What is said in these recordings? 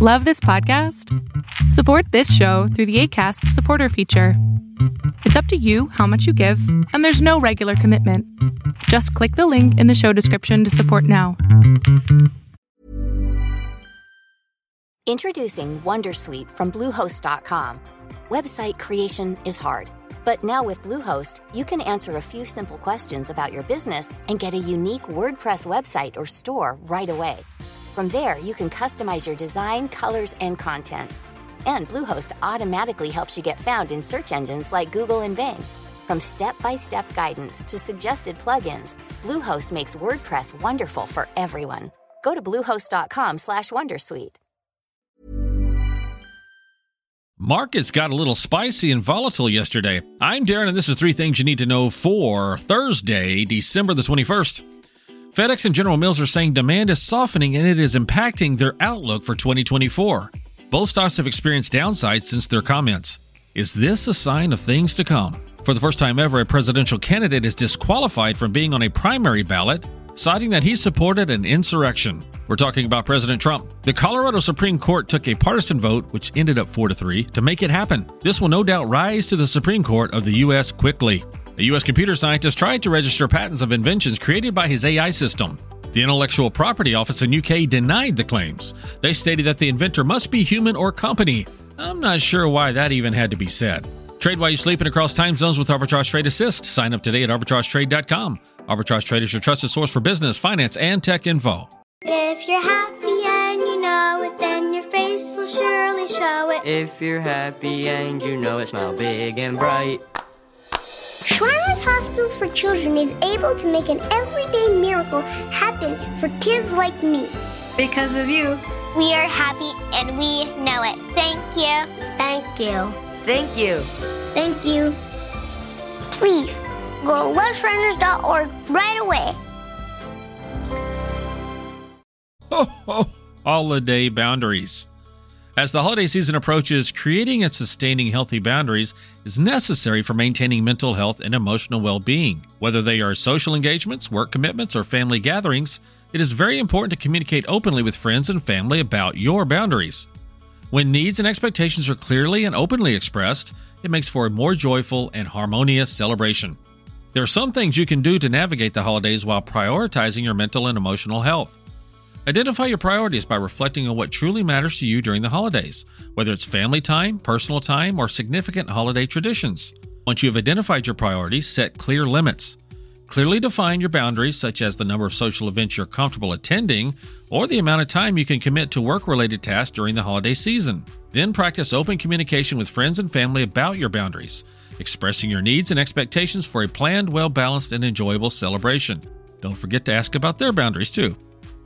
Love this podcast? Support this show through the ACAST supporter feature. It's up to you how much you give, and there's no regular commitment. Just click the link in the show description to support now. Introducing Wondersuite from Bluehost.com. Website creation is hard, but now with Bluehost, you can answer a few simple questions about your business and get a unique WordPress website or store right away. From there, you can customize your design, colors, and content. And Bluehost automatically helps you get found in search engines like Google and Bing. From step-by-step guidance to suggested plugins, Bluehost makes WordPress wonderful for everyone. Go to bluehost.com/wondersuite. Markets got a little spicy and volatile yesterday. I'm Darren, and this is three things you need to know for Thursday, December the 21st. FedEx and General Mills are saying demand is softening and it is impacting their outlook for 2024. Both stocks have experienced downsides since their comments. Is this a sign of things to come? For the first time ever, a presidential candidate is disqualified from being on a primary ballot, citing that he supported an insurrection. We're talking about President Trump. The Colorado Supreme Court took a partisan vote, which ended up 4 to 3, to make it happen. This will no doubt rise to the Supreme Court of the U.S. quickly. A U.S. computer scientist tried to register patents of inventions created by his AI system. The Intellectual Property Office in UK denied the claims. They stated that the inventor must be human or company. I'm not sure why that even had to be said. Trade while you sleep and across time zones with Arbitrage Trade Assist. Sign up today at arbitragetrade.com. Arbitrage Trade is your trusted source for business, finance, and tech info. If you're happy and you know it, then your face will surely show it. If you're happy and you know it, smile big and bright. Shriners Hospitals for Children is able to make an everyday miracle happen for kids like me. Because of you. We are happy and we know it. Thank you. Thank you. Thank you. Thank you. Please go to loveshriners.org right away. Ho ho! Holiday boundaries. As the holiday season approaches, creating and sustaining healthy boundaries is necessary for maintaining mental health and emotional well being. Whether they are social engagements, work commitments, or family gatherings, it is very important to communicate openly with friends and family about your boundaries. When needs and expectations are clearly and openly expressed, it makes for a more joyful and harmonious celebration. There are some things you can do to navigate the holidays while prioritizing your mental and emotional health. Identify your priorities by reflecting on what truly matters to you during the holidays, whether it's family time, personal time, or significant holiday traditions. Once you have identified your priorities, set clear limits. Clearly define your boundaries, such as the number of social events you're comfortable attending or the amount of time you can commit to work related tasks during the holiday season. Then practice open communication with friends and family about your boundaries, expressing your needs and expectations for a planned, well balanced, and enjoyable celebration. Don't forget to ask about their boundaries, too.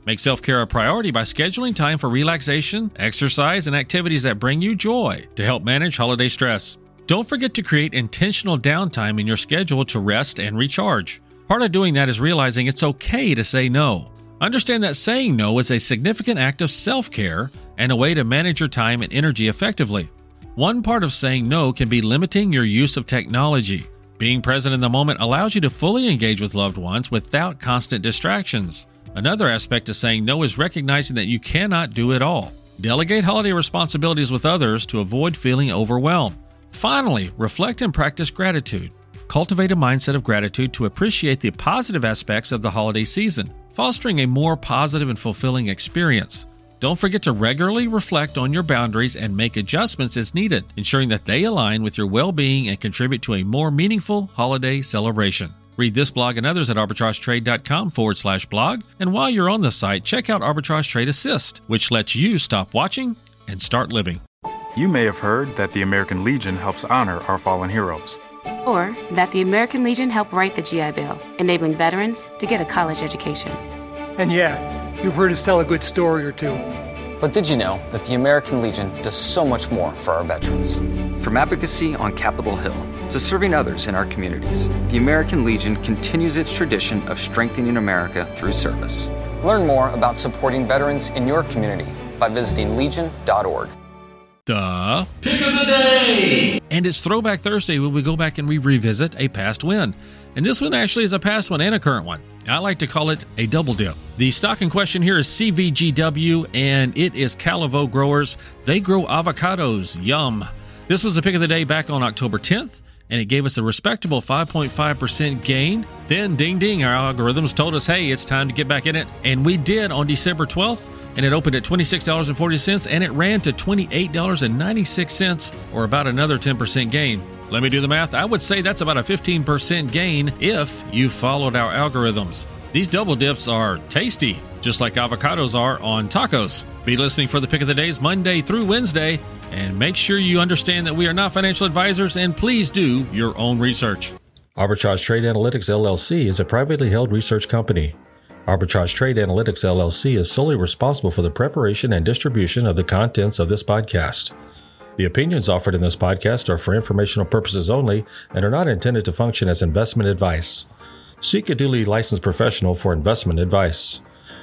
Make self care a priority by scheduling time for relaxation, exercise, and activities that bring you joy to help manage holiday stress. Don't forget to create intentional downtime in your schedule to rest and recharge. Part of doing that is realizing it's okay to say no. Understand that saying no is a significant act of self care and a way to manage your time and energy effectively. One part of saying no can be limiting your use of technology. Being present in the moment allows you to fully engage with loved ones without constant distractions. Another aspect of saying no is recognizing that you cannot do it all. Delegate holiday responsibilities with others to avoid feeling overwhelmed. Finally, reflect and practice gratitude. Cultivate a mindset of gratitude to appreciate the positive aspects of the holiday season, fostering a more positive and fulfilling experience. Don't forget to regularly reflect on your boundaries and make adjustments as needed, ensuring that they align with your well being and contribute to a more meaningful holiday celebration. Read this blog and others at arbitragetrade.com forward slash blog. And while you're on the site, check out Arbitrage Trade Assist, which lets you stop watching and start living. You may have heard that the American Legion helps honor our fallen heroes. Or that the American Legion helped write the GI Bill, enabling veterans to get a college education. And yeah, you've heard us tell a good story or two. But did you know that the American Legion does so much more for our veterans? From advocacy on Capitol Hill to serving others in our communities, the American Legion continues its tradition of strengthening America through service. Learn more about supporting veterans in your community by visiting legion.org. the Pick of the Day. And it's Throwback Thursday when we go back and we revisit a past win. And this one actually is a past one and a current one. I like to call it a double dip. The stock in question here is CVGW and it is Calavo Growers. They grow avocados. Yum. This was the pick of the day back on October 10th and it gave us a respectable 5.5% gain. Then, ding ding, our algorithms told us, hey, it's time to get back in it. And we did on December 12th, and it opened at $26.40 and it ran to $28.96, or about another 10% gain. Let me do the math. I would say that's about a 15% gain if you followed our algorithms. These double dips are tasty, just like avocados are on tacos. Be listening for the pick of the days Monday through Wednesday, and make sure you understand that we are not financial advisors and please do your own research. Arbitrage Trade Analytics LLC is a privately held research company. Arbitrage Trade Analytics LLC is solely responsible for the preparation and distribution of the contents of this podcast. The opinions offered in this podcast are for informational purposes only and are not intended to function as investment advice. Seek a duly licensed professional for investment advice.